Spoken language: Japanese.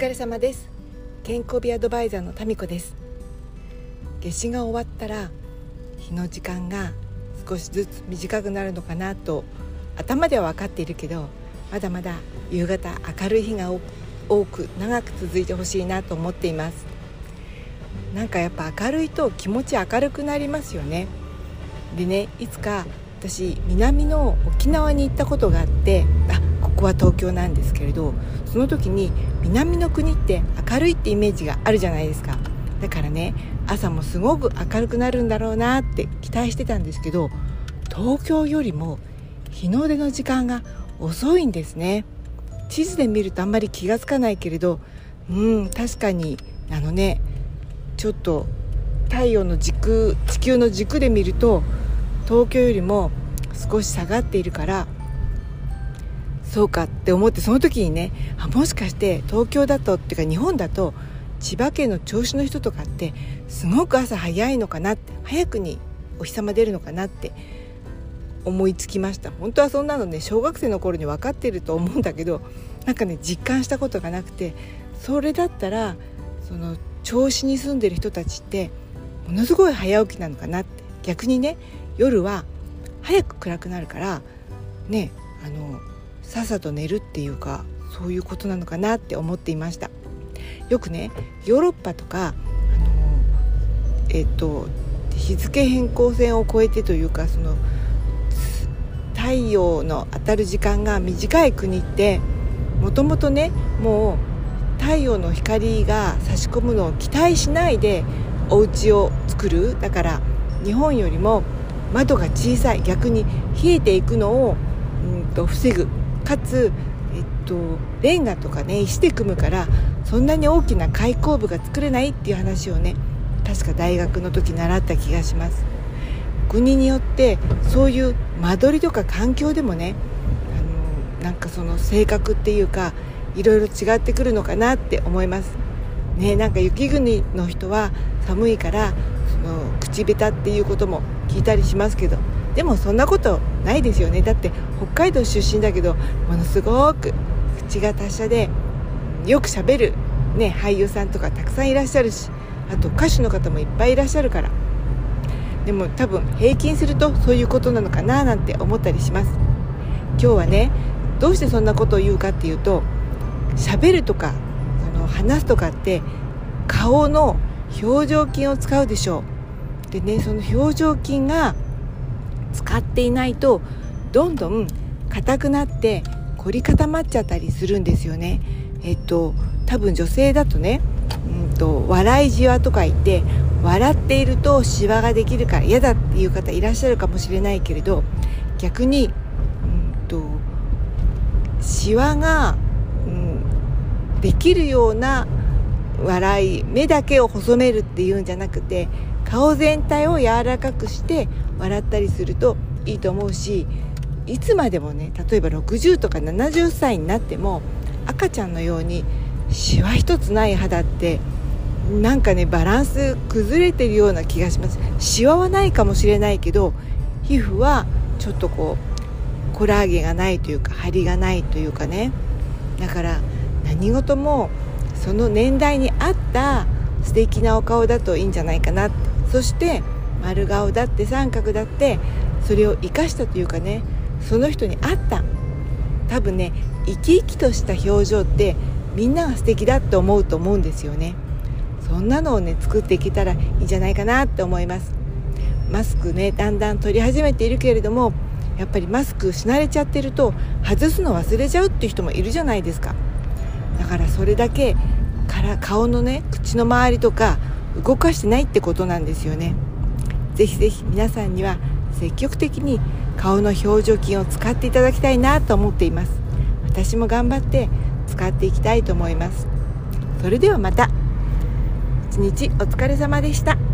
疲れ様です。健康美アドバイザーのタミコです。夏至が終わったら日の時間が少しずつ短くなるのかなと頭では分かっているけどまだまだ夕方明るい日が多く長く続いてほしいなと思っています。なんかやっぱ明るいと気持ち明るくなりますよね。でねいつか私南の沖縄に行ったことがあってあここは東京なんですけれどその時に南の国って明るいってイメージがあるじゃないですか。だからね朝もすごく明るくなるんだろうなって期待してたんですけど東京よりも日の出の時間が遅いんですね。地図で見るとあんまり気が付かないけれどうん確かにあのねちょっと太陽の軸地球の軸で見ると東京よりも少し下がっているからそうかって思ってその時にねあもしかして東京だとっていうか日本だと千葉県の銚子の人とかってすごく朝早いのかなって早くにお日様出るのかなって思いつきました。本当はそんなのね小学生の頃に分かってると思うんだけどなんかね実感したことがなくてそれだったらその銚子に住んでる人たちってものすごい早起きなのかなって。逆にね夜は早く暗くなるからねあのさっさと寝るっていうかそういうことなのかなって思っていました。よくねヨーロッパとかあのえっ、と日付変更線を越えてというかその太陽の当たる時間が短い国ってもともとねもう太陽の光が差し込むのを期待しないでお家を作る。だから日本よりも窓が小さい逆に冷えていくのをうんと防ぐ。かつ、えっと、レンガとかね石で組むからそんなに大きな開口部が作れないっていう話をね確か大学の時習った気がします。国によってそういう間取りとか環境でもねあのなんかその性格っていうかいろいろ違ってくるのかなって思います。ねなんか雪国の人は寒いからその口下手っていうことも聞いたりしますけどでもそんなことないですよね。だって北海道出身だけどものすごく口が達者でよくしゃべる、ね、俳優さんとかたくさんいらっしゃるしあと歌手の方もいっぱいいらっしゃるから。でも多分平均するとそういうことなのかななんて思ったりします。今日はねどうしてそんなことを言うかっていうと喋るとかその話すとかって顔の表情筋を使うでしょう。でねその表情筋が使っていないとどんどん硬くなって凝り固まっちゃったりするんですよね。えっと多分女性だとねうんと笑いじわとか言って笑っているとシワができるから嫌だっていう方いらっしゃるかもしれないけれど逆にうんとシワが、うん、できるような笑い目だけを細めるっていうんじゃなくて顔全体を柔らかくして笑ったりするといいと思うしいつまでもね例えば60とか70歳になっても赤ちゃんのようにシワ一つない肌ってなんかねバランス崩れてるような気がします。シワはないかもしれないけど皮膚はちょっとこうコラーゲンがないというか張りがないというかね。だから何事もその年代に合った素敵なお顔だといいんじゃないかなって。そして丸顔だって三角だってそれを生かしたというかねその人に合った。多分ね生き生きとした表情ってみんなが素敵だって思うと思うんですよね。そんなのをね作っていけたらいいんじゃないかなって思います。マスクねだんだん取り始めているけれどもやっぱりマスクし慣れちゃってると外すの忘れちゃうっていう人もいるじゃないですか。だからそれだけから顔のね口の周りとか動かしてないってことなんですよね。ぜひぜひ皆さんには積極的に顔の表情筋を使っていただきたいなと思っています。私も頑張って使っていきたいと思います。それではまた。一日お疲れ様でした。